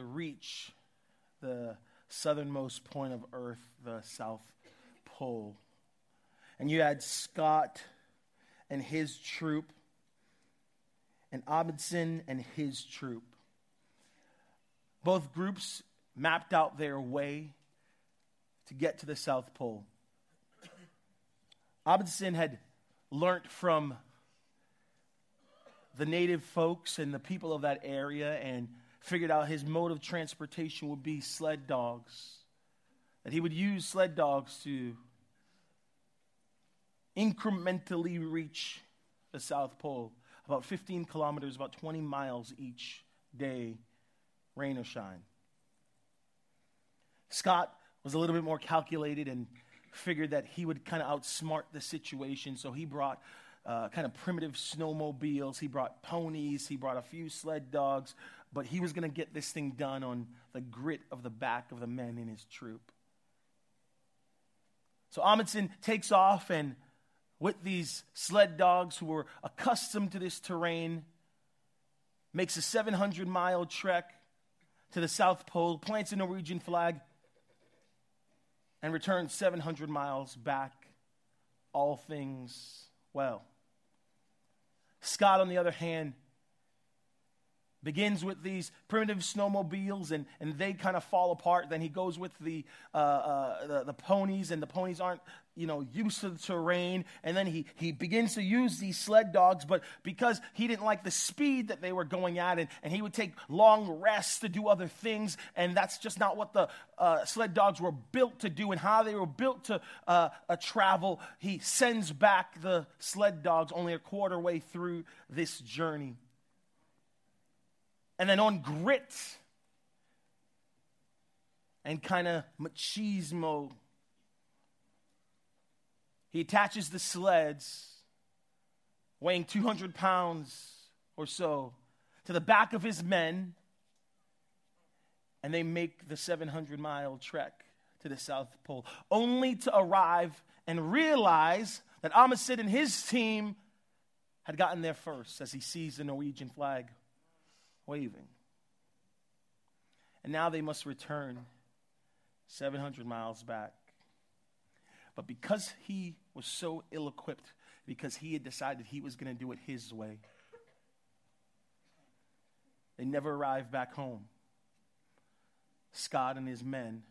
reach the southernmost point of Earth, the South Pole. And you had Scott and his troop, and Amundsen and his troop. Both groups mapped out their way to get to the South Pole. Amundsen had learnt from the native folks and the people of that area and figured out his mode of transportation would be sled dogs. That he would use sled dogs to incrementally reach the South Pole, about 15 kilometers, about 20 miles each day, rain or shine. Scott was a little bit more calculated and figured that he would kind of outsmart the situation, so he brought uh, kind of primitive snowmobiles. He brought ponies. He brought a few sled dogs. But he was going to get this thing done on the grit of the back of the men in his troop. So Amundsen takes off, and with these sled dogs who were accustomed to this terrain, makes a 700 mile trek to the South Pole, plants a Norwegian flag, and returns 700 miles back, all things well. Scott, on the other hand, begins with these primitive snowmobiles and, and they kind of fall apart. Then he goes with the, uh, uh, the, the, ponies, and the ponies aren't you know, used to the terrain. And then he, he begins to use these sled dogs, but because he didn't like the speed that they were going at, and, and he would take long rests to do other things, and that's just not what the uh, sled dogs were built to do and how they were built to uh, uh, travel, he sends back the sled dogs only a quarter way through this journey. And then on grit and kind of machismo he attaches the sleds, weighing 200 pounds or so, to the back of his men, and they make the 700 mile trek to the South Pole, only to arrive and realize that Amundsen and his team had gotten there first as he sees the Norwegian flag waving. And now they must return 700 miles back. But because he was so ill equipped, because he had decided he was going to do it his way, they never arrived back home. Scott and his men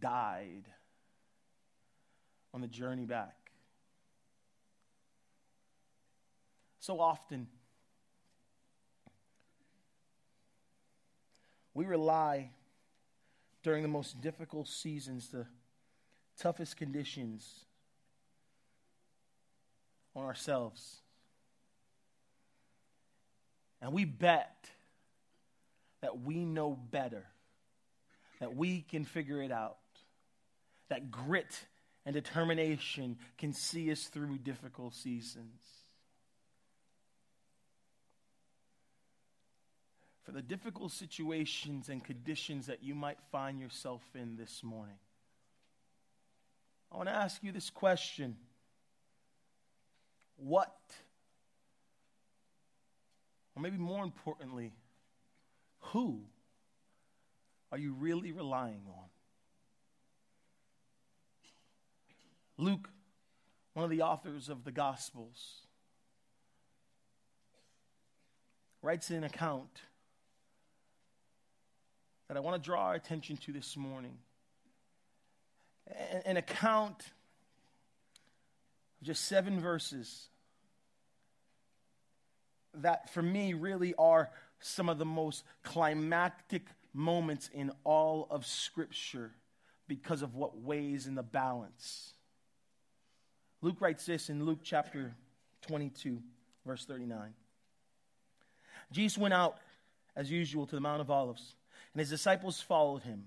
died on the journey back. So often, we rely during the most difficult seasons the toughest conditions on ourselves. And we bet that we know better, that we can figure it out, that grit and determination can see us through difficult seasons. For the difficult situations and conditions that you might find yourself in this morning. I want to ask you this question What, or maybe more importantly, who are you really relying on? Luke, one of the authors of the Gospels, writes an account that I want to draw our attention to this morning an account of just seven verses that, for me, really are some of the most climactic moments in all of Scripture because of what weighs in the balance. Luke writes this in Luke chapter 22, verse 39. Jesus went out, as usual, to the Mount of Olives, and his disciples followed him.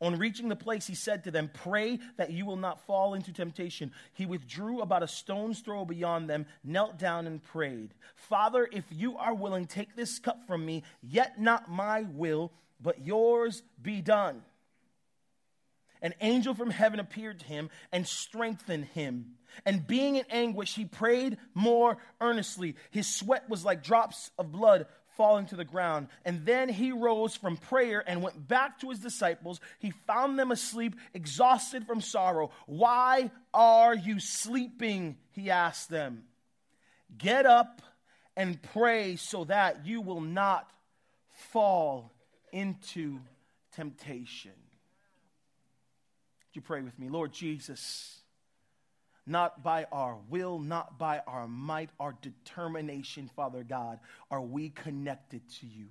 On reaching the place, he said to them, Pray that you will not fall into temptation. He withdrew about a stone's throw beyond them, knelt down, and prayed, Father, if you are willing, take this cup from me, yet not my will, but yours be done. an angel from heaven appeared to him and strengthened him. And being in anguish, he prayed more earnestly. His sweat was like drops of blood falling to the ground. And then he rose from prayer and went back to his disciples. He found them asleep, exhausted from sorrow. Why are you sleeping? He asked them. Get up and pray so that you will not fall into temptation. Would you pray with me? Lord Jesus, not by our will, not by our might, our determination, Father God, are we connected to you.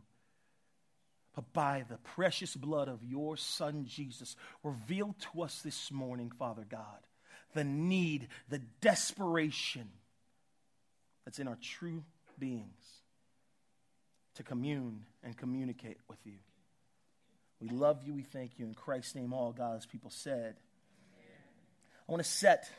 But by the precious blood of your Son Jesus, reveal to us this morning, Father God, the need, the desperation that's in our true beings to commune and communicate with you. We love you. We thank you. In Christ's name, all God's people said. I want to set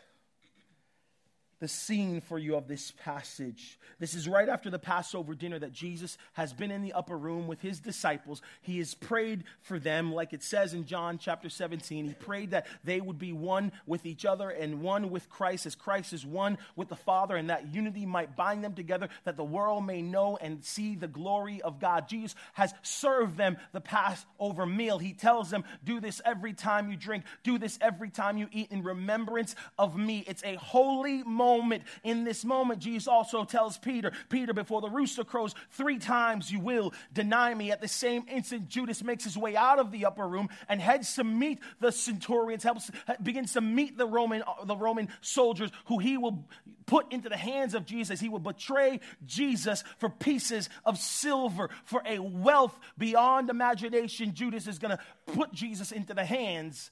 the scene for you of this passage. This is right after the Passover dinner that Jesus has been in the upper room with his disciples. He has prayed for them, like it says in John chapter 17. He prayed that they would be one with each other and one with Christ, as Christ is one with the Father, and that unity might bind them together, that the world may know and see the glory of God. Jesus has served them the Passover meal. He tells them, Do this every time you drink, do this every time you eat in remembrance of me. It's a holy moment moment. In this moment, Jesus also tells Peter, Peter, before the rooster crows, three times you will deny me. At the same instant, Judas makes his way out of the upper room and heads to meet the centurions, helps, uh, begins to meet the Roman, uh, the Roman soldiers who he will put into the hands of Jesus. He will betray Jesus for pieces of silver, for a wealth beyond imagination. Judas is going to put Jesus into the hands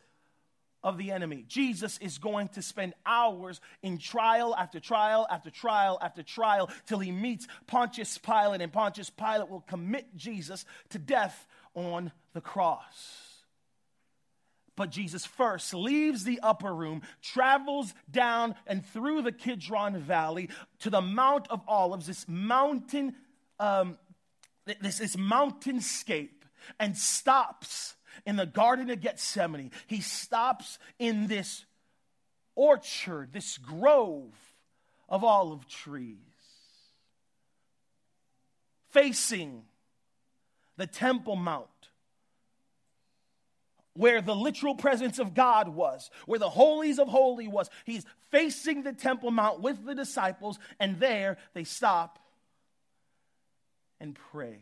of the enemy. Jesus is going to spend hours in trial after trial after trial after trial till he meets Pontius Pilate, and Pontius Pilate will commit Jesus to death on the cross. But Jesus first leaves the upper room, travels down and through the Kidron Valley to the Mount of Olives, this mountain, um, this, this mountainscape, and stops in the Garden of Gethsemane, he stops in this orchard, this grove of olive trees, facing the Temple Mount, where the literal presence of God was, where the holies of holy was. He's facing the Temple Mount with the disciples, and there they stop and pray.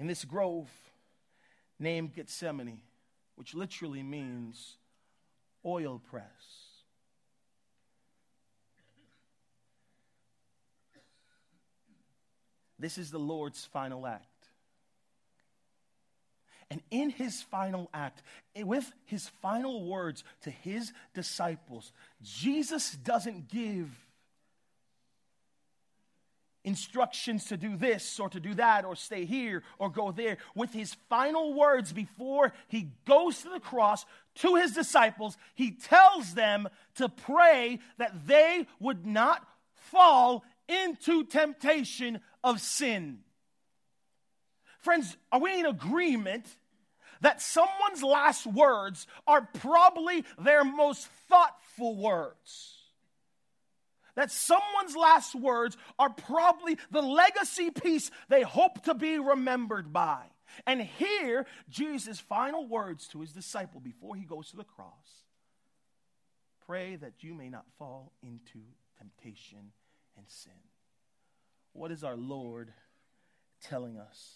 In this grove named Gethsemane, which literally means oil press. This is the Lord's final act. And in his final act, eh, with his final words to his disciples, Jesus doesn't give instructions to do this or to do that or stay here or go there. With his final words before he goes to the cross to his disciples, he tells them to pray that they would not fall into temptation of sin. Friends, are we in agreement that someone's last words are probably their most thoughtful words? That someone's last words are probably the legacy piece they hope to be remembered by. And here, Jesus' final words to his disciple before he goes to the cross pray that you may not fall into temptation and sin. What is our Lord telling us?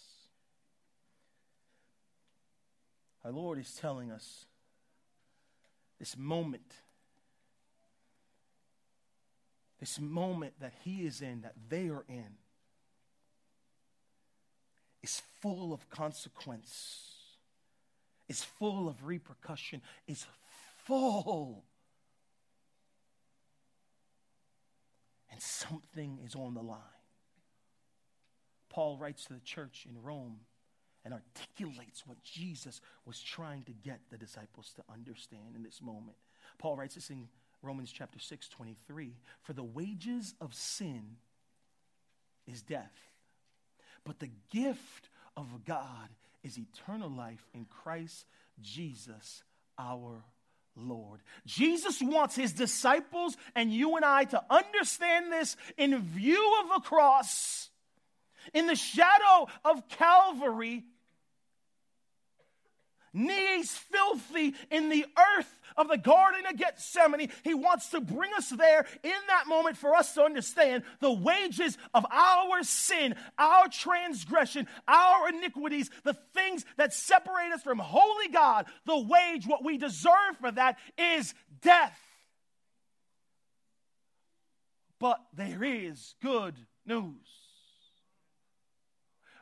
Our Lord is telling us this moment this moment that he is in, that they are in, is full of consequence, is full of repercussion, is full. And something is on the line. Paul writes to the church in Rome and articulates what Jesus was trying to get the disciples to understand in this moment. Paul writes this in Romans chapter 6, 23. For the wages of sin is death, but the gift of God is eternal life in Christ Jesus our Lord. Jesus wants his disciples and you and I to understand this in view of the cross. In the shadow of Calvary, knees filthy in the earth of the Garden of Gethsemane. He wants to bring us there in that moment for us to understand the wages of our sin, our transgression, our iniquities, the things that separate us from holy God. The wage, what we deserve for that, is death. But there is good news.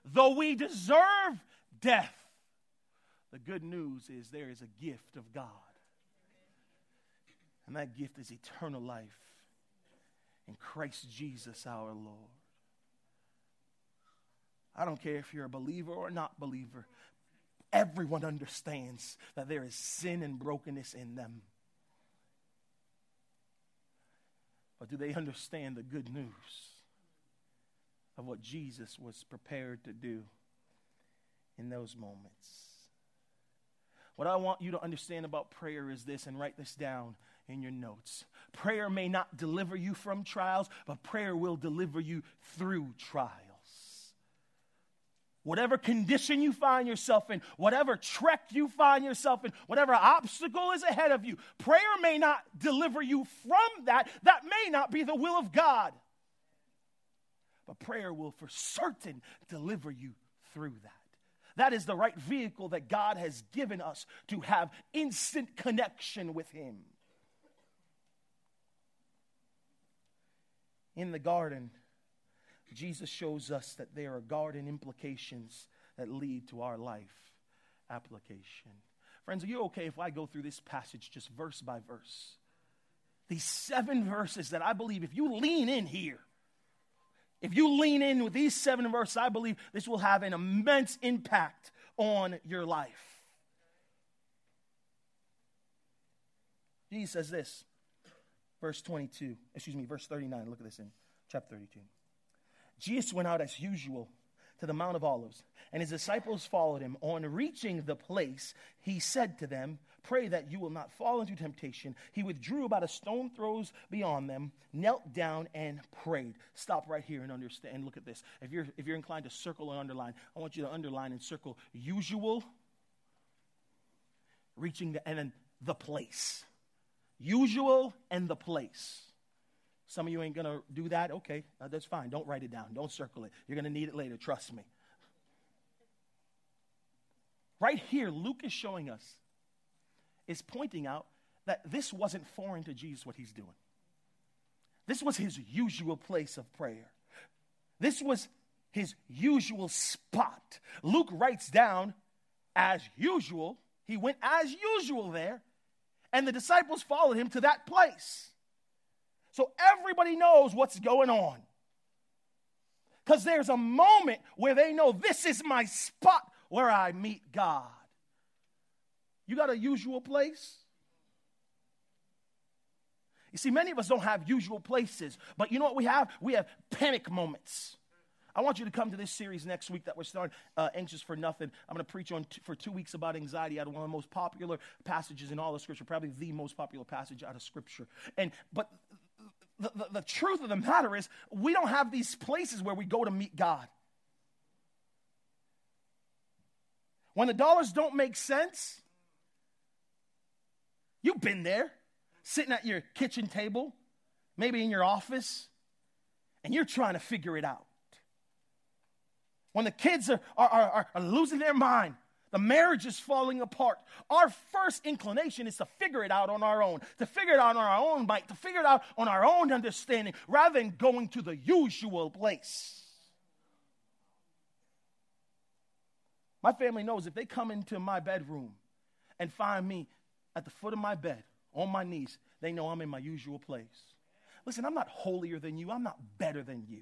Though we deserve death, the good news is there is a gift of God. And that gift is eternal life in Christ Jesus our Lord. I don't care if you're a believer or not believer. Everyone understands that there is sin and brokenness in them. But do they understand the good news of what Jesus was prepared to do in those moments? What I want you to understand about prayer is this, and write this down in your notes. Prayer may not deliver you from trials, but prayer will deliver you through trials. Whatever condition you find yourself in, whatever trek you find yourself in, whatever obstacle is ahead of you, prayer may not deliver you from that. That may not be the will of God. But prayer will for certain deliver you through that. That is the right vehicle that God has given us to have instant connection with Him. In the garden, Jesus shows us that there are garden implications that lead to our life application. Friends, are you okay if I go through this passage just verse by verse? These seven verses that I believe, if you lean in here, if you lean in with these seven verses, I believe this will have an immense impact on your life. Jesus says this, verse 22, excuse me, verse 39. Look at this in chapter 32. Jesus went out as usual to the Mount of Olives, and his disciples followed him. On reaching the place, he said to them, Pray that you will not fall into temptation. He withdrew about a stone throws beyond them, knelt down, and prayed. Stop right here and understand. And look at this. If you're, if you're inclined to circle and underline, I want you to underline and circle usual, reaching the, and then the place. Usual and the place. Some of you ain't going to do that. Okay, uh, that's fine. Don't write it down. Don't circle it. You're going to need it later. Trust me. Right here, Luke is showing us is pointing out that this wasn't foreign to Jesus what he's doing. This was his usual place of prayer. This was his usual spot. Luke writes down, as usual, he went as usual there, and the disciples followed him to that place. So everybody knows what's going on. Because there's a moment where they know this is my spot where I meet God. You got a usual place? You see, many of us don't have usual places, but you know what we have? We have panic moments. I want you to come to this series next week that we're starting, uh, Anxious for Nothing. I'm going to preach on t- for two weeks about anxiety out of one of the most popular passages in all of Scripture, probably the most popular passage out of Scripture. And but the, the, the truth of the matter is, we don't have these places where we go to meet God. When the dollars don't make sense, You've been there, sitting at your kitchen table, maybe in your office, and you're trying to figure it out. When the kids are, are, are, are losing their mind, the marriage is falling apart. Our first inclination is to figure it out on our own, to figure it out on our own might, to figure it out on our own understanding, rather than going to the usual place. My family knows if they come into my bedroom and find me at the foot of my bed, on my knees, they know I'm in my usual place. Listen, I'm not holier than you, I'm not better than you.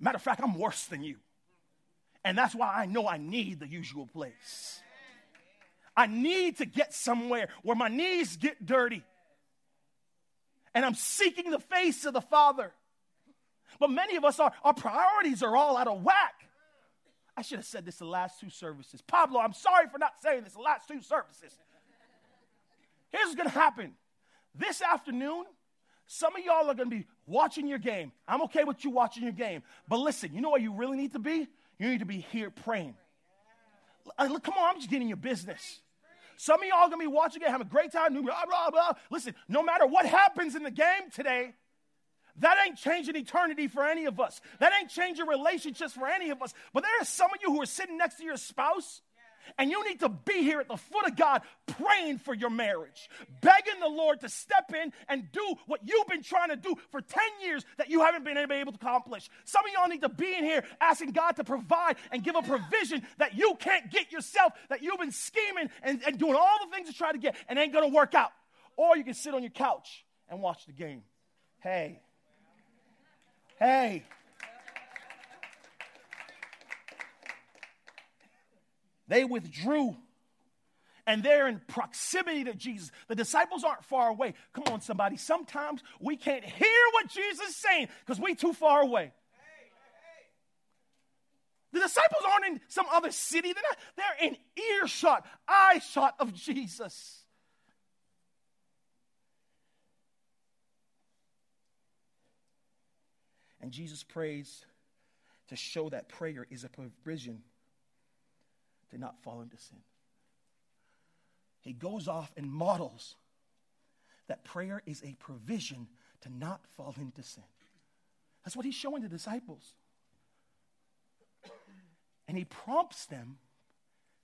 Matter of fact, I'm worse than you. And that's why I know I need the usual place. I need to get somewhere where my knees get dirty. And I'm seeking the face of the Father. But many of us, are, our priorities are all out of whack. I should have said this the last two services. Pablo, I'm sorry for not saying this the last two services. Here's what's to happen. This afternoon, some of y'all are to be watching your game. I'm okay with you watching your game. But listen, you know where you really need to be? You need to be here praying. Uh, come on, I'm just getting your business. Some of y'all to be watching it, having a great time. Blah, blah, blah. Listen, no matter what happens in the game today, that ain't changing eternity for any of us. That ain't changing relationships for any of us. But there are some of you who are sitting next to your spouse and you need to be here at the foot of God praying for your marriage, begging the Lord to step in and do what you've been trying to do for 10 years that you haven't been able to accomplish. Some of y'all need to be in here asking God to provide and give a provision that you can't get yourself, that you've been scheming and, and doing all the things to try to get and ain't gonna work out. Or you can sit on your couch and watch the game. Hey, hey. They withdrew and they're in proximity to Jesus. The disciples aren't far away. Come on, somebody. Sometimes we can't hear what Jesus is saying because we're too far away. The disciples aren't in some other city. They're, not, they're in earshot, eye shot of Jesus. And Jesus prays to show that prayer is a provision to not fall into sin. He goes off and models that prayer is a provision to not fall into sin. That's what he's showing the disciples. And he prompts them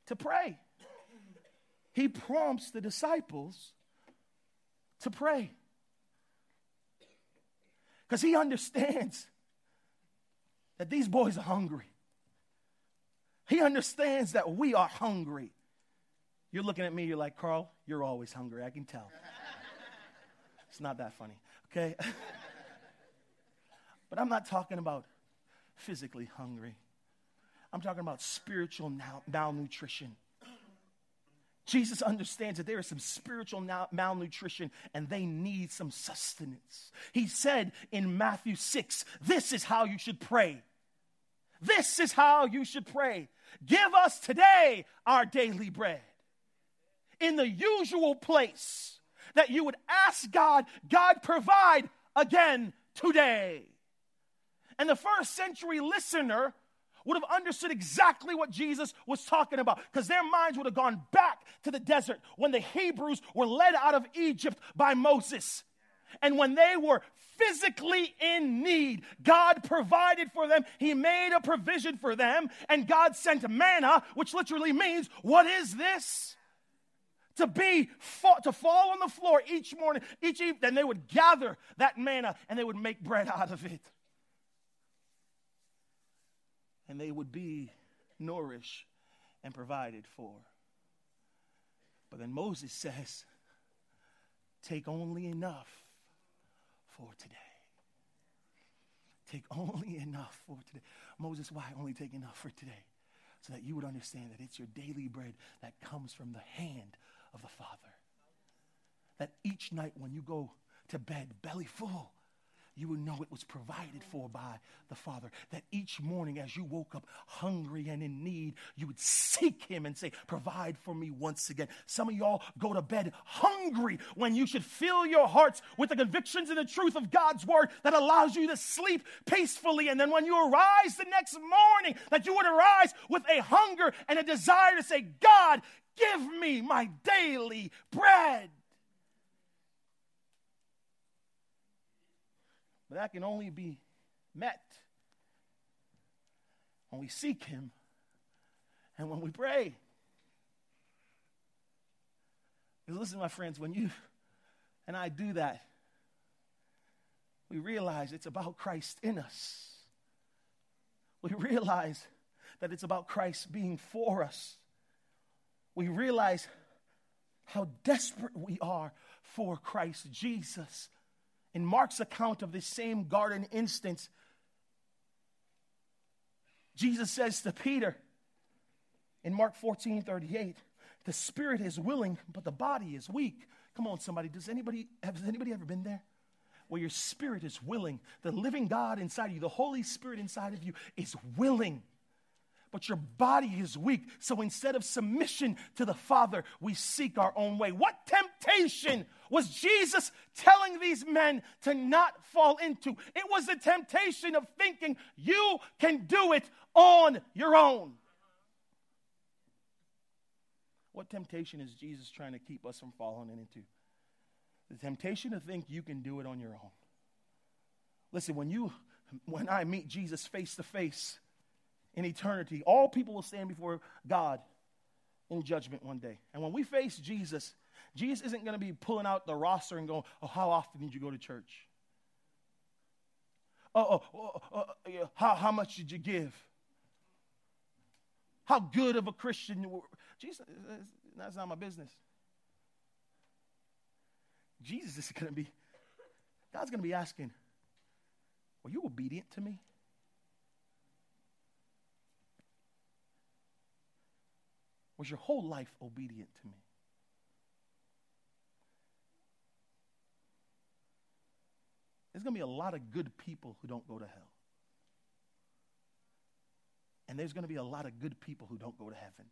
to pray. He prompts the disciples to pray. Because he understands that these boys are hungry. He understands that we are hungry. You're looking at me, you're like, Carl, you're always hungry. I can tell. it's not that funny, okay? but I'm not talking about physically hungry, I'm talking about spiritual malnutrition. Jesus understands that there is some spiritual malnutrition and they need some sustenance. He said in Matthew 6, This is how you should pray. This is how you should pray. Give us today our daily bread. In the usual place that you would ask God, God provide again today. And the first century listener would have understood exactly what Jesus was talking about because their minds would have gone back to the desert when the Hebrews were led out of Egypt by Moses. And when they were physically in need, God provided for them. He made a provision for them, and God sent manna, which literally means, What is this? To be to fall on the floor each morning, each evening, then they would gather that manna and they would make bread out of it. And they would be nourished and provided for. But then Moses says, Take only enough for today. Take only enough for today. Moses, why only take enough for today? So that you would understand that it's your daily bread that comes from the hand of the Father. That each night when you go to bed belly full, you would know it was provided for by the Father. That each morning as you woke up hungry and in need, you would seek Him and say, Provide for me once again. Some of y'all go to bed hungry when you should fill your hearts with the convictions and the truth of God's Word that allows you to sleep peacefully. And then when you arise the next morning, that you would arise with a hunger and a desire to say, God, give me my daily bread. But that can only be met when we seek Him and when we pray. Because listen, my friends, when you and I do that, we realize it's about Christ in us. We realize that it's about Christ being for us. We realize how desperate we are for Christ Jesus in Mark's account of this same garden instance, Jesus says to Peter in Mark 14 38, the spirit is willing, but the body is weak. Come on, somebody. Does anybody has anybody ever been there? Where your spirit is willing, the living God inside of you, the Holy Spirit inside of you is willing, but your body is weak. So instead of submission to the Father, we seek our own way. What temptation was Jesus telling these men to not fall into? It was the temptation of thinking you can do it on your own. What temptation is Jesus trying to keep us from falling into? The temptation to think you can do it on your own. Listen, when you when I meet Jesus face to face in eternity, all people will stand before God in judgment one day. And when we face Jesus, Jesus isn't going to be pulling out the roster and going, "Oh, how often did you go to church? Oh, oh, oh, oh, oh how, how much did you give? How good of a Christian you were?" Jesus, that's not my business. Jesus is going to be, God's going to be asking, Were you obedient to me? Was your whole life obedient to me? There's going to be a lot of good people who don't go to hell. And there's going to be a lot of good people who don't go to heaven.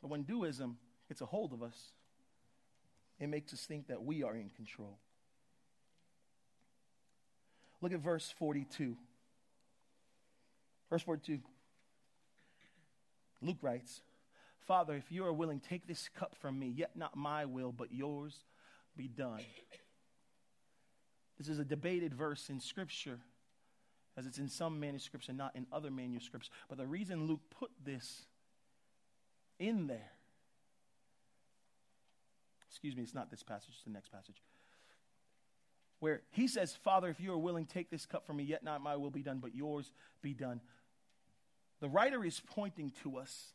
But when dualism gets a hold of us, it makes us think that we are in control. Look at verse 42. Verse 42. Luke writes, Father, if you are willing, take this cup from me, yet not my will, but yours be done. This is a debated verse in Scripture, as it's in some manuscripts and not in other manuscripts. But the reason Luke put this in there. Excuse me, it's not this passage, it's the next passage. Where he says, Father, if you are willing, take this cup from me, yet not my will be done, but yours be done. The writer is pointing to us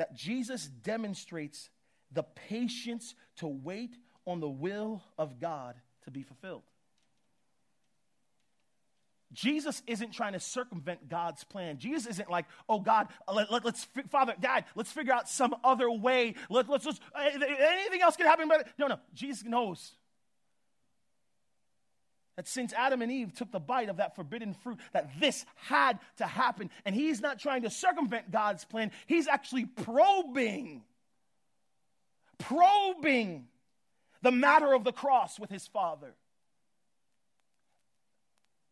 that Jesus demonstrates the patience to wait on the will of God to be fulfilled. Jesus isn't trying to circumvent God's plan. Jesus isn't like, oh, God, let, us let, Father, Dad, let's figure out some other way. Let, let's just, eh, anything else can happen. But no, no, Jesus knows that since Adam and Eve took the bite of that forbidden fruit, that this had to happen. And he's not trying to circumvent God's plan, he's actually probing, probing the matter of the cross with his Father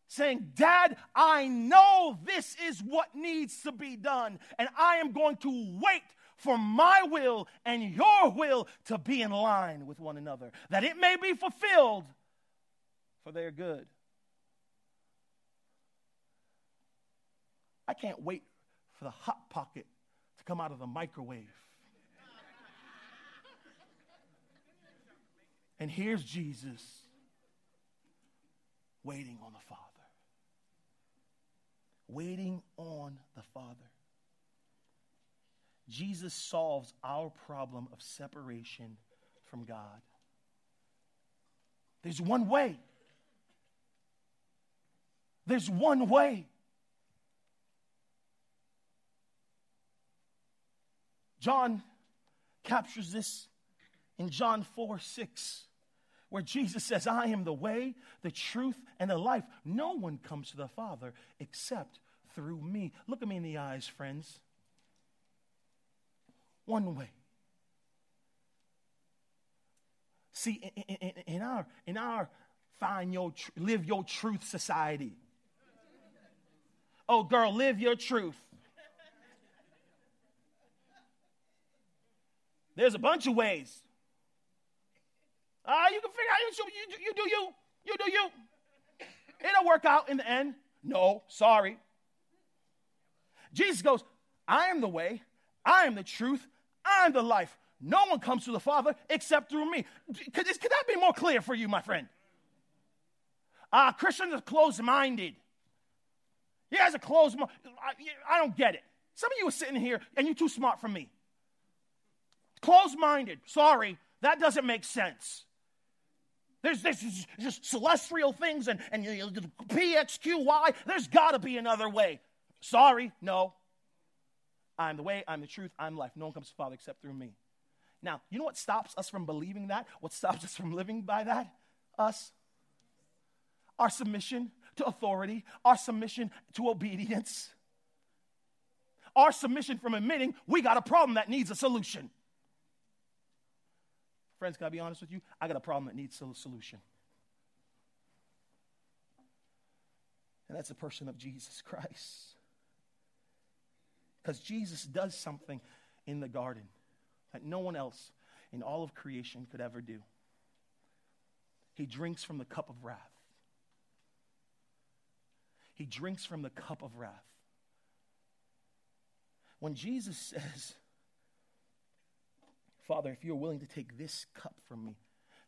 saying, Dad, I know this is what needs to be done, and I am going to wait for my will and your will to be in line with one another, that it may be fulfilled for their good. I can't wait for the hot pocket to come out of the microwave. and here's Jesus waiting on the Father waiting on the Father. Jesus solves our problem of separation from God. There's one way. There's one way. John captures this in John 4 6, where Jesus says, I am the way, the truth, and the life. No one comes to the Father except through me. Look at me in the eyes, friends. One way. See, in, in, in our in our find your tr- live your truth society. Oh, girl, live your truth. There's a bunch of ways. Ah, uh, you can figure out you, you, you do you. You do you. It'll work out in the end. No, sorry. Jesus goes, I am the way, I am the truth, I am the life. No one comes to the Father except through me. Could, could that be more clear for you, my friend? Uh, Christians are closed minded. You guys are closed minded. I, I don't get it. Some of you are sitting here and you're too smart for me. Closed minded. Sorry, that doesn't make sense. There's, there's just celestial things and, and PXQY. There's got to be another way. Sorry, no. I'm the way, I'm the truth, I'm life. No one comes to Father except through me. Now, you know what stops us from believing that? What stops us from living by that? Us. our submission to authority, our submission to obedience, our submission from admitting we got a problem that needs a solution. Friends, can I be honest with you? I got a problem that needs a solution. And that's the person of Jesus Christ. Because Jesus does something in the garden that no one else in all of creation could ever do. He drinks from the cup of wrath. He drinks from the cup of wrath. When Jesus says, Father, if you're willing to take this cup from me,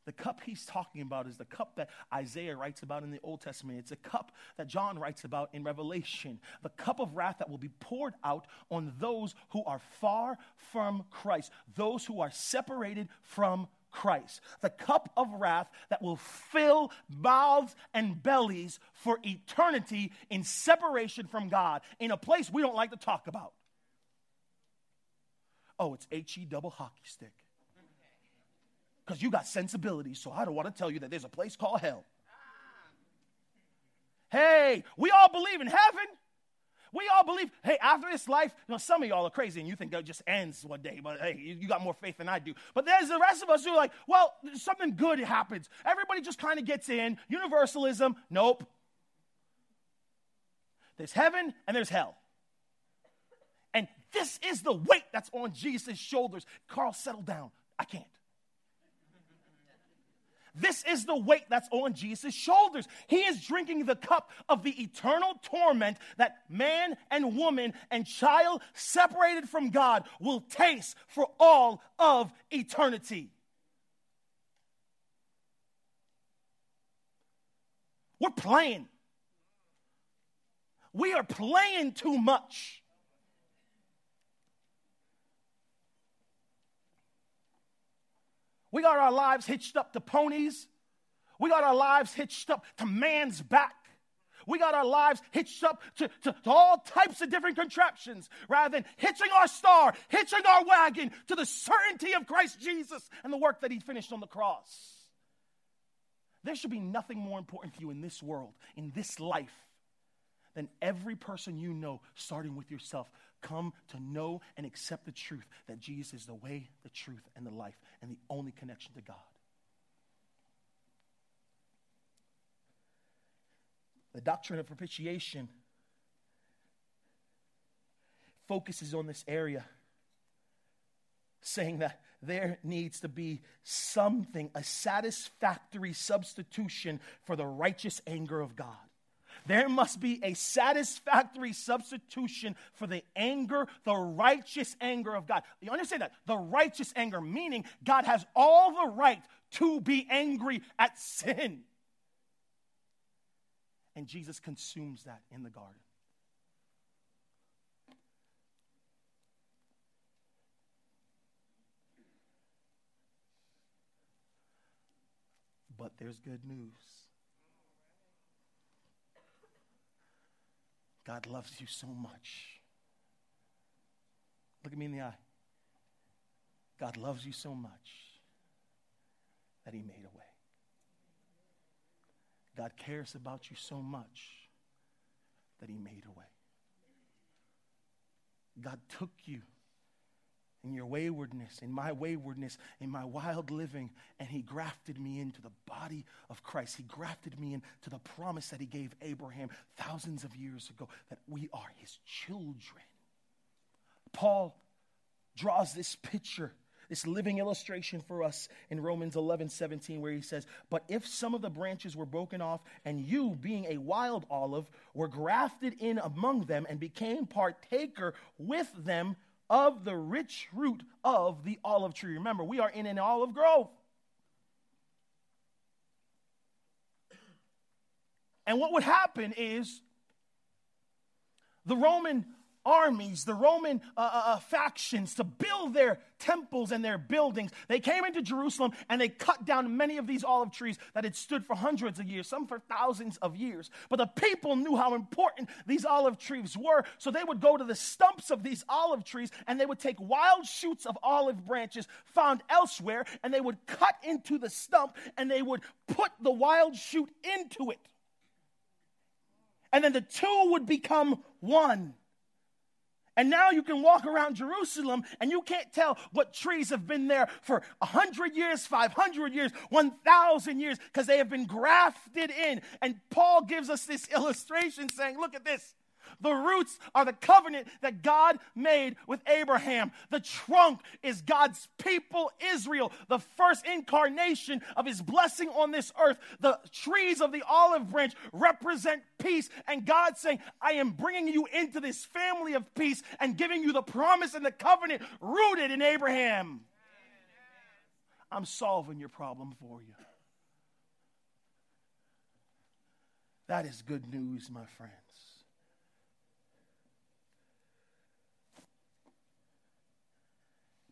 the cup he's talking about is the cup that Isaiah writes about in the Old Testament. It's a cup that John writes about in Revelation. The cup of wrath that will be poured out on those who are far from Christ, those who are separated from Christ. The cup of wrath that will fill mouths and bellies for eternity in separation from God, in a place we don't like to talk about. Oh, it's H E double hockey stick because you got sensibilities, so I don't want to tell you that there's a place called hell. Hey, we all believe in heaven. We all believe, hey, after this life, you know, some of y'all are crazy and you think it just ends one day, but hey, you, you got more faith than I do. But there's the rest of us who are like, well, something good happens. Everybody just kind of gets in. Universalism, nope. There's heaven and there's hell. And this is the weight that's on Jesus' shoulders. Carl, settle down. I can't. This is the weight that's on Jesus' shoulders. He is drinking the cup of the eternal torment that man and woman and child separated from God will taste for all of eternity. We're playing. We are playing too much. We got our lives hitched up to ponies. We got our lives hitched up to man's back. We got our lives hitched up to, to, to, all types of different contraptions rather than hitching our star, hitching our wagon to the certainty of Christ Jesus and the work that he finished on the cross. There should be nothing more important to you in this world, in this life, than every person you know, starting with yourself, come to know and accept the truth that Jesus is the way, the truth, and the life, and the only connection to God. The doctrine of propitiation focuses on this area, saying that there needs to be something, a satisfactory substitution for the righteous anger of God. There must be a satisfactory substitution for the anger, the righteous anger of God. You understand that? The righteous anger, meaning God has all the right to be angry at sin. And Jesus consumes that in the garden. But there's good news. God loves you so much. Look at me in the eye. God loves you so much that He made a way. God cares about you so much that He made a way. God took you in your waywardness, in my waywardness, in my wild living, and He grafted me into the body of Christ. He grafted me into the promise that He gave Abraham thousands of years ago that we are His children. Paul draws this picture, this living illustration for us in Romans 11 17, where he says, But if some of the branches were broken off, and you, being a wild olive, were grafted in among them and became partaker with them, of the rich root of the olive tree. Remember, we are in an olive grove. And what would happen is the Roman armies, the Roman uh, uh, uh, factions to build their temples and their buildings. They came into Jerusalem and they cut down many of these olive trees that had stood for hundreds of years, some for thousands of years. But the people knew how important these olive trees were, so they would go to the stumps of these olive trees and they would take wild shoots of olive branches found elsewhere and they would cut into the stump and they would put the wild shoot into it. And then the two would become one. And now you can walk around Jerusalem and you can't tell what trees have been there for 100 years, 500 years, 1,000 years, because they have been grafted in. And Paul gives us this illustration saying, Look at this. The roots are the covenant that God made with Abraham. The trunk is God's people, Israel, the first incarnation of his blessing on this earth. The trees of the olive branch represent peace. And God saying, I am bringing you into this family of peace and giving you the promise and the covenant rooted in Abraham. I'm solving your problem for you. That is good news, my friends.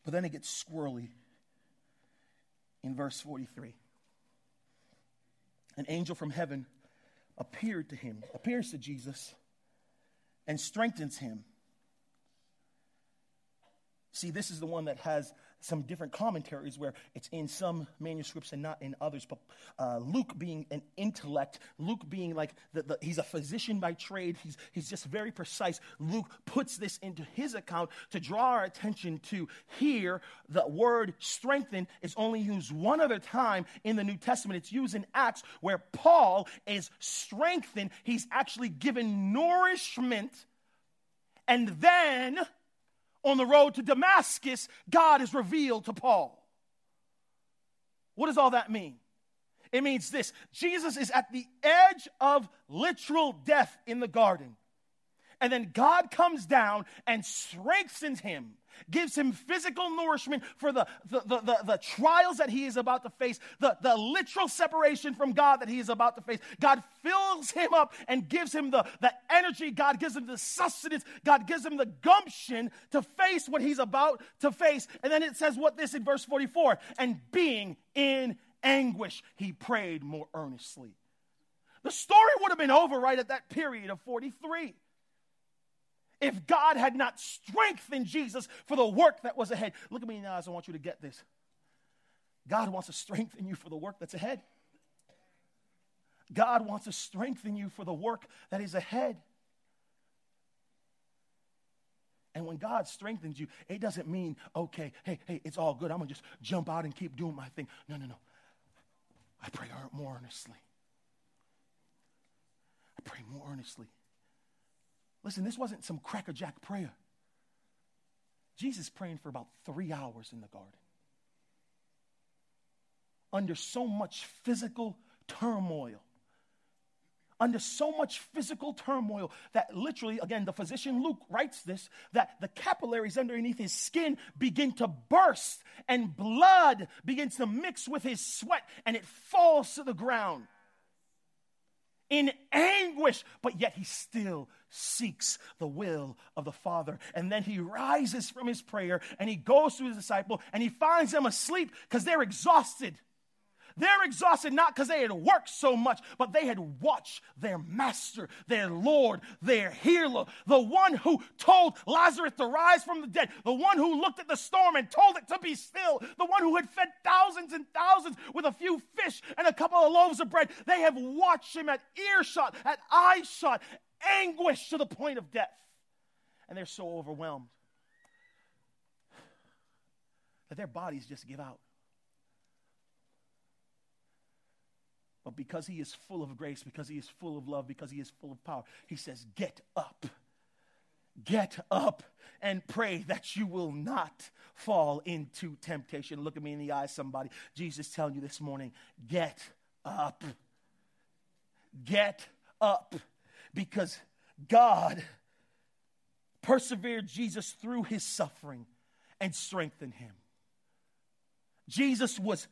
But then it gets squirrely in verse 43. An angel from heaven appeared to him, appears to Jesus, and strengthens him. See, this is the one that has some different commentaries where it's in some manuscripts and not in others. But uh, Luke being an intellect, Luke being like, the, the, he's a physician by trade, he's, he's just very precise. Luke puts this into his account to draw our attention to here the word strengthen is only used one other time in the New Testament. It's used in Acts where Paul is strengthened, he's actually given nourishment. And then on the road to Damascus, God is revealed to Paul. What does all that mean? It means this Jesus is at the edge of literal death in the garden. And then God comes down and strengthens him gives him physical nourishment for the, the, the, the, the trials that he is about to face, the, the literal separation from God that he is about to face. God fills him up and gives him the, the energy. God gives him the sustenance. God gives him the gumption to face what he's about to face. And then it says what this in verse 44 and being in anguish, he prayed more earnestly. The story would have been over right at that period of 43 if God had not strengthened Jesus for the work that was ahead. Look at me in the eyes. I want you to get this. God wants to strengthen you for the work that's ahead. God wants to strengthen you for the work that is ahead. And when God strengthens you, it doesn't mean, okay, hey, hey, it's all good. I'm going to just jump out and keep doing my thing. No, no, no. I pray more earnestly. I pray more earnestly. Listen, this wasn't some crackerjack prayer. Jesus praying for about three hours in the garden. Under so much physical turmoil. Under so much physical turmoil that literally, again, the physician Luke writes this that the capillaries underneath his skin begin to burst and blood begins to mix with his sweat and it falls to the ground in anguish, but yet he still seeks the will of the Father. And then he rises from his prayer and he goes to his disciple and he finds them asleep because they're exhausted. They're exhausted not because they had worked so much, but they had watched their master, their Lord, their healer, the one who told Lazarus to rise from the dead, the one who looked at the storm and told it to be still, the one who had fed thousands and thousands with a few fish and a couple of loaves of bread. They have watched him at earshot, at eyeshot, anguish to the point of death. And they're so overwhelmed that their bodies just give out. But because he is full of grace, because he is full of love, because he is full of power, he says, Get up. Get up and pray that you will not fall into temptation. Look at me in the eyes, somebody. Jesus telling you this morning, Get up. Get up. Because God persevered Jesus through his suffering and strengthened him. Jesus was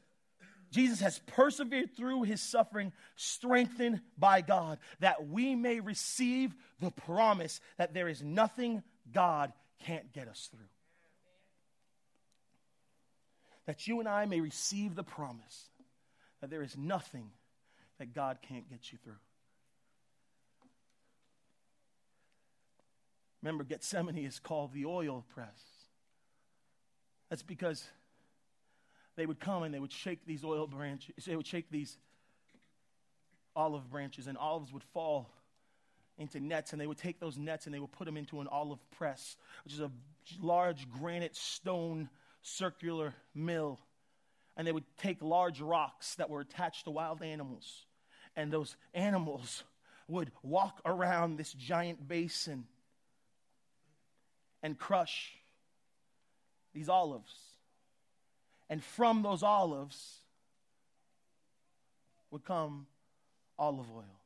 Jesus has persevered through his suffering, strengthened by God, that we may receive the promise that there is nothing God can't get us through. That you and I may receive the promise that there is nothing that God can't get you through. Remember, Gethsemane is called the oil press. That's because they would come and they would shake these oil branches, they would shake these olive branches, and olives would fall into nets, and they would take those nets and they would put them into an olive press, which is a large granite stone circular mill. And they would take large rocks that were attached to wild animals, and those animals would walk around this giant basin and crush these olives. And from those olives would come olive oil.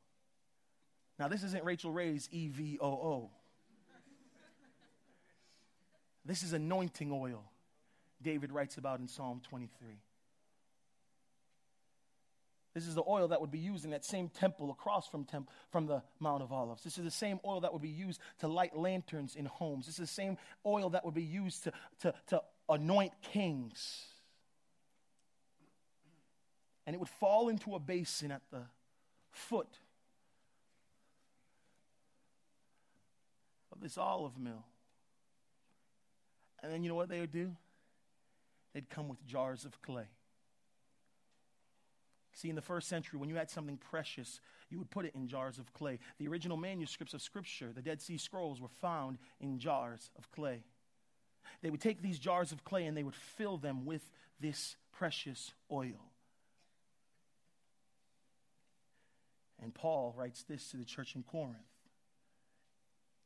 Now, this isn't Rachael Ray's E V O O. This is anointing oil, David writes about in Psalm 23. This is the oil that would be used in that same temple across from, temp- from the Mount of Olives. This is the same oil that would be used to light lanterns in homes. This is the same oil that would be used to, to, to anoint kings. And it would fall into a basin at the foot of this olive mill. And then you know what they would do? They'd come with jars of clay. See, in the first century, when you had something precious, you would put it in jars of clay. The original manuscripts of Scripture, the Dead Sea Scrolls, were found in jars of clay. They would take these jars of clay and they would fill them with this precious oil. And Paul writes this to the church in Corinth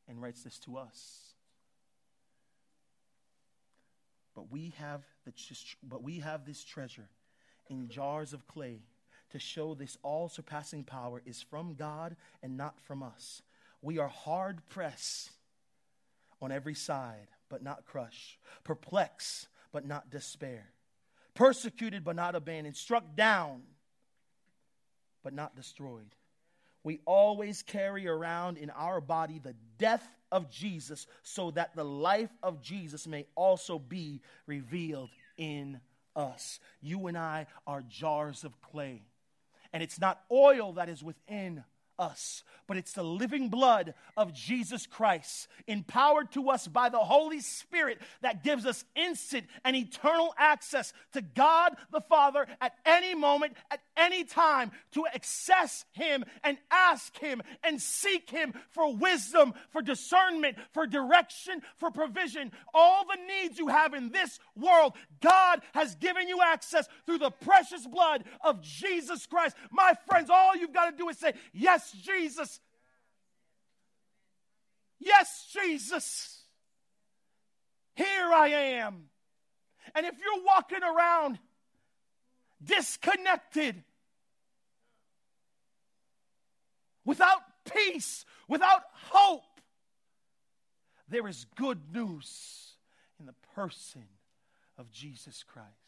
and writes this to us. But we have, the, but we have this treasure in jars of clay to show this all surpassing power is from God and not from us. We are hard pressed on every side, but not crushed, perplexed, but not despair, persecuted, but not abandoned, struck down, but not destroyed. We always carry around in our body the death of Jesus so that the life of Jesus may also be revealed in us. You and I are jars of clay. And it's not oil that is within us, but it's the living blood of Jesus Christ, empowered to us by the Holy Spirit, that gives us instant and eternal access to God the Father at any moment, at any time, to access Him and ask Him and seek Him for wisdom, for discernment, for direction, for provision. All the needs you have in this world, God has given you access through the precious blood of Jesus Christ. My friends, all you've got to do is say, Yes, Jesus. Yes, Jesus. Here I am. And if you're walking around disconnected, without peace, without hope, there is good news in the person of Jesus Christ.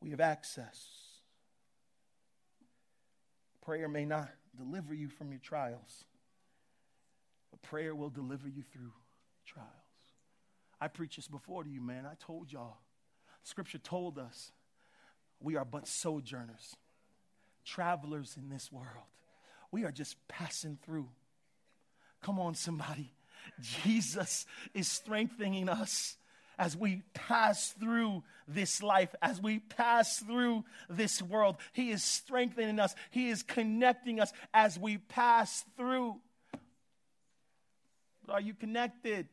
We have access. Prayer may not deliver you from your trials, but prayer will deliver you through trials. I preached this before to you, man. I told y'all. Scripture told us we are but sojourners, travelers in this world. We are just passing through. Come on, somebody. Jesus is strengthening us as we pass through this life, as we pass through this world. He is strengthening us, He is connecting us as we pass through. But are you connected?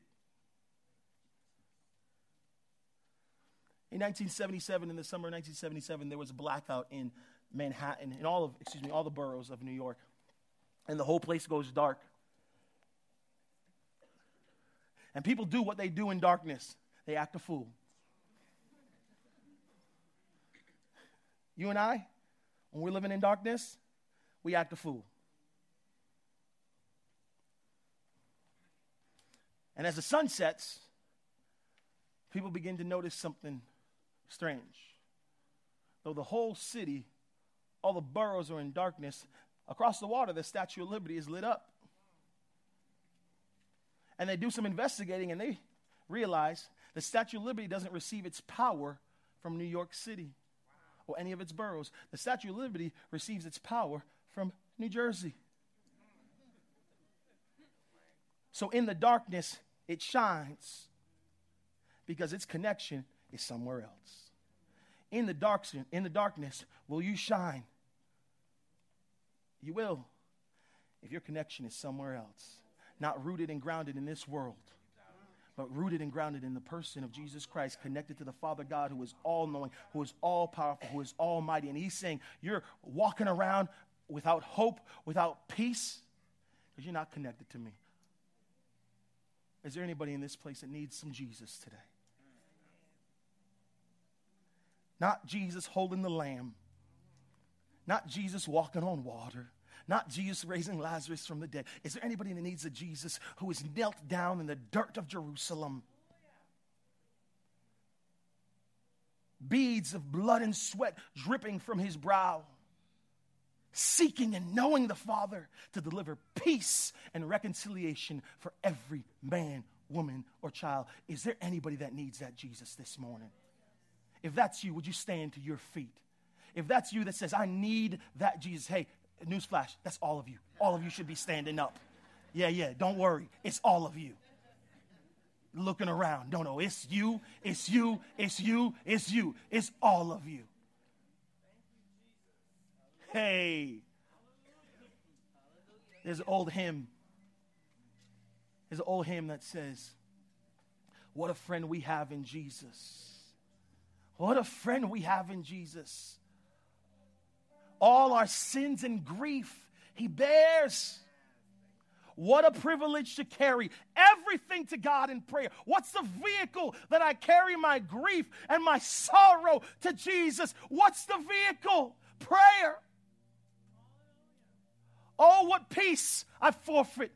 In 1977, in the summer of 1977, there was a blackout in Manhattan, in all of, excuse me, all the boroughs of New York. And the whole place goes dark. And people do what they do in darkness they act a fool. You and I, when we're living in darkness, we act a fool. And as the sun sets, people begin to notice something strange. Though the whole city, all the boroughs are in darkness, across the water, the Statue of Liberty is lit up. And they do some investigating and they realize the Statue of Liberty doesn't receive its power from New York City or any of its boroughs. The Statue of Liberty receives its power from New Jersey. So in the darkness, it shines because its connection is somewhere else. in the dark in the darkness will you shine. You will if your connection is somewhere else, not rooted and grounded in this world, but rooted and grounded in the person of Jesus Christ, connected to the Father God who is all knowing, who is all powerful, who is almighty. And He's saying, You're walking around without hope, without peace, because you're not connected to me. Is there anybody in this place that needs some Jesus today? Not Jesus holding the lamb, not Jesus walking on water, not Jesus raising Lazarus from the dead. Is there anybody that needs a Jesus who is knelt down in the dirt of Jerusalem? Beads of blood and sweat dripping from his brow, seeking and knowing the Father to deliver peace and reconciliation for every man, woman, or child. Is there anybody that needs that Jesus this morning? If that's you, would you stand to your feet? If that's you that says, I need that Jesus, hey, newsflash, that's all of you. All of you should be standing up. Yeah, yeah, don't worry. It's all of you. Looking around. Don't know. It's you, it's you, it's you, it's you. It's all of you. Hey. There's an old hymn. There's an old hymn that says, What a friend we have in Jesus. What a friend we have in Jesus. All our sins and grief, He bears. What a privilege to carry everything to God in prayer. What's the vehicle that I carry my grief and my sorrow to Jesus? What's the vehicle? Prayer. Oh, what peace I forfeit.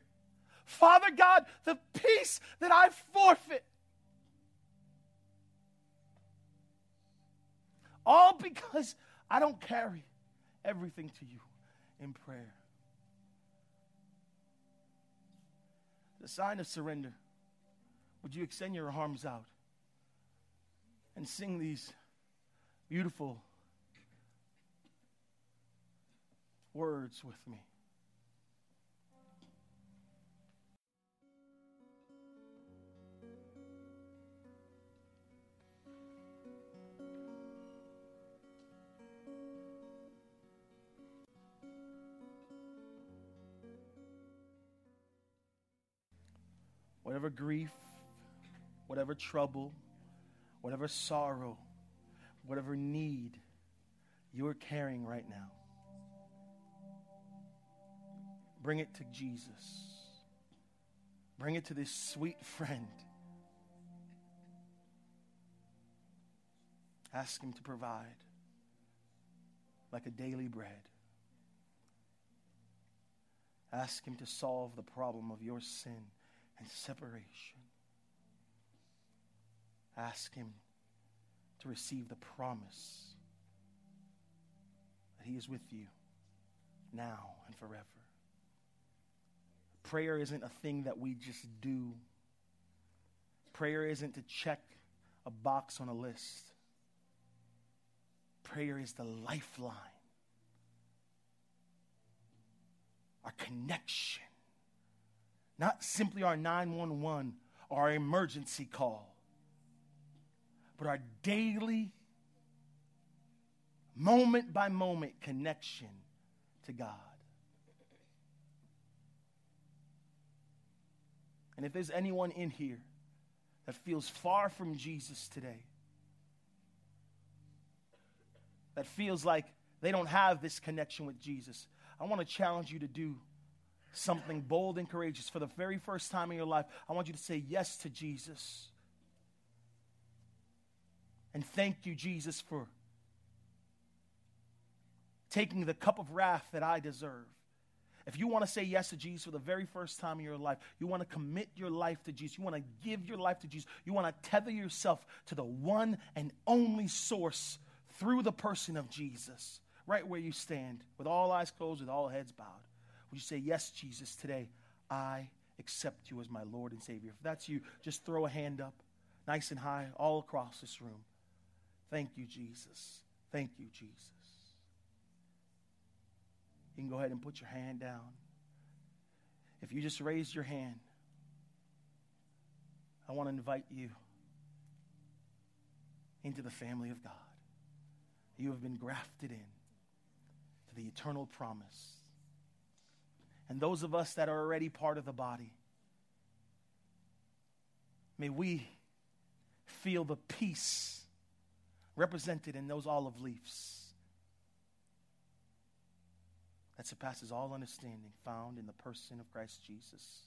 Father God, the peace that I forfeit All because I don't carry everything to you in prayer. The sign of surrender. Would you extend your arms out and sing these beautiful words with me? Whatever grief, whatever trouble, whatever sorrow, whatever need you're carrying right now, bring it to Jesus. Bring it to this sweet friend. Ask Him to provide like a daily bread. Ask Him to solve the problem of your sin and separation. Ask Him to receive the promise that He is with you now and forever. Prayer isn't a thing that we just do. Prayer isn't to check a box on a list. Prayer is the lifeline, our connection not simply our 911 or our emergency call, but our daily, moment by moment connection to God. And if there's anyone in here that feels far from Jesus today, that feels like they don't have this connection with Jesus, I want to challenge you to do something bold and courageous for the very first time in your life, I want you to say yes to Jesus. And thank you, Jesus, for taking the cup of wrath that I deserve. If you want to say yes to Jesus for the very first time in your life, you want to commit your life to Jesus, you want to give your life to Jesus, you want to tether yourself to the one and only source through the person of Jesus, right where you stand, with all eyes closed, with all heads bowed. Would you say, Yes, Jesus, today I accept you as my Lord and Savior? If that's you, just throw a hand up, nice and high, all across this room. Thank you, Jesus. Thank you, Jesus. You can go ahead and put your hand down. If you just raised your hand, I want to invite you into the family of God. You have been grafted in to the eternal promise. And those of us that are already part of the body, may we feel the peace represented in those olive leaves that surpasses all understanding found in the person of Christ Jesus.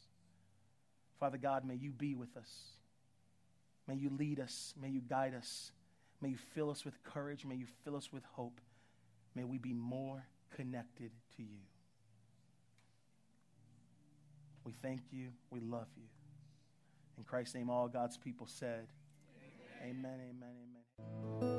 Father God, may you be with us. May you lead us. May you guide us. May you fill us with courage. May you fill us with hope. May we be more connected to you. We thank you. We love you. In Christ's name, all God's people said, Amen, amen, amen. amen.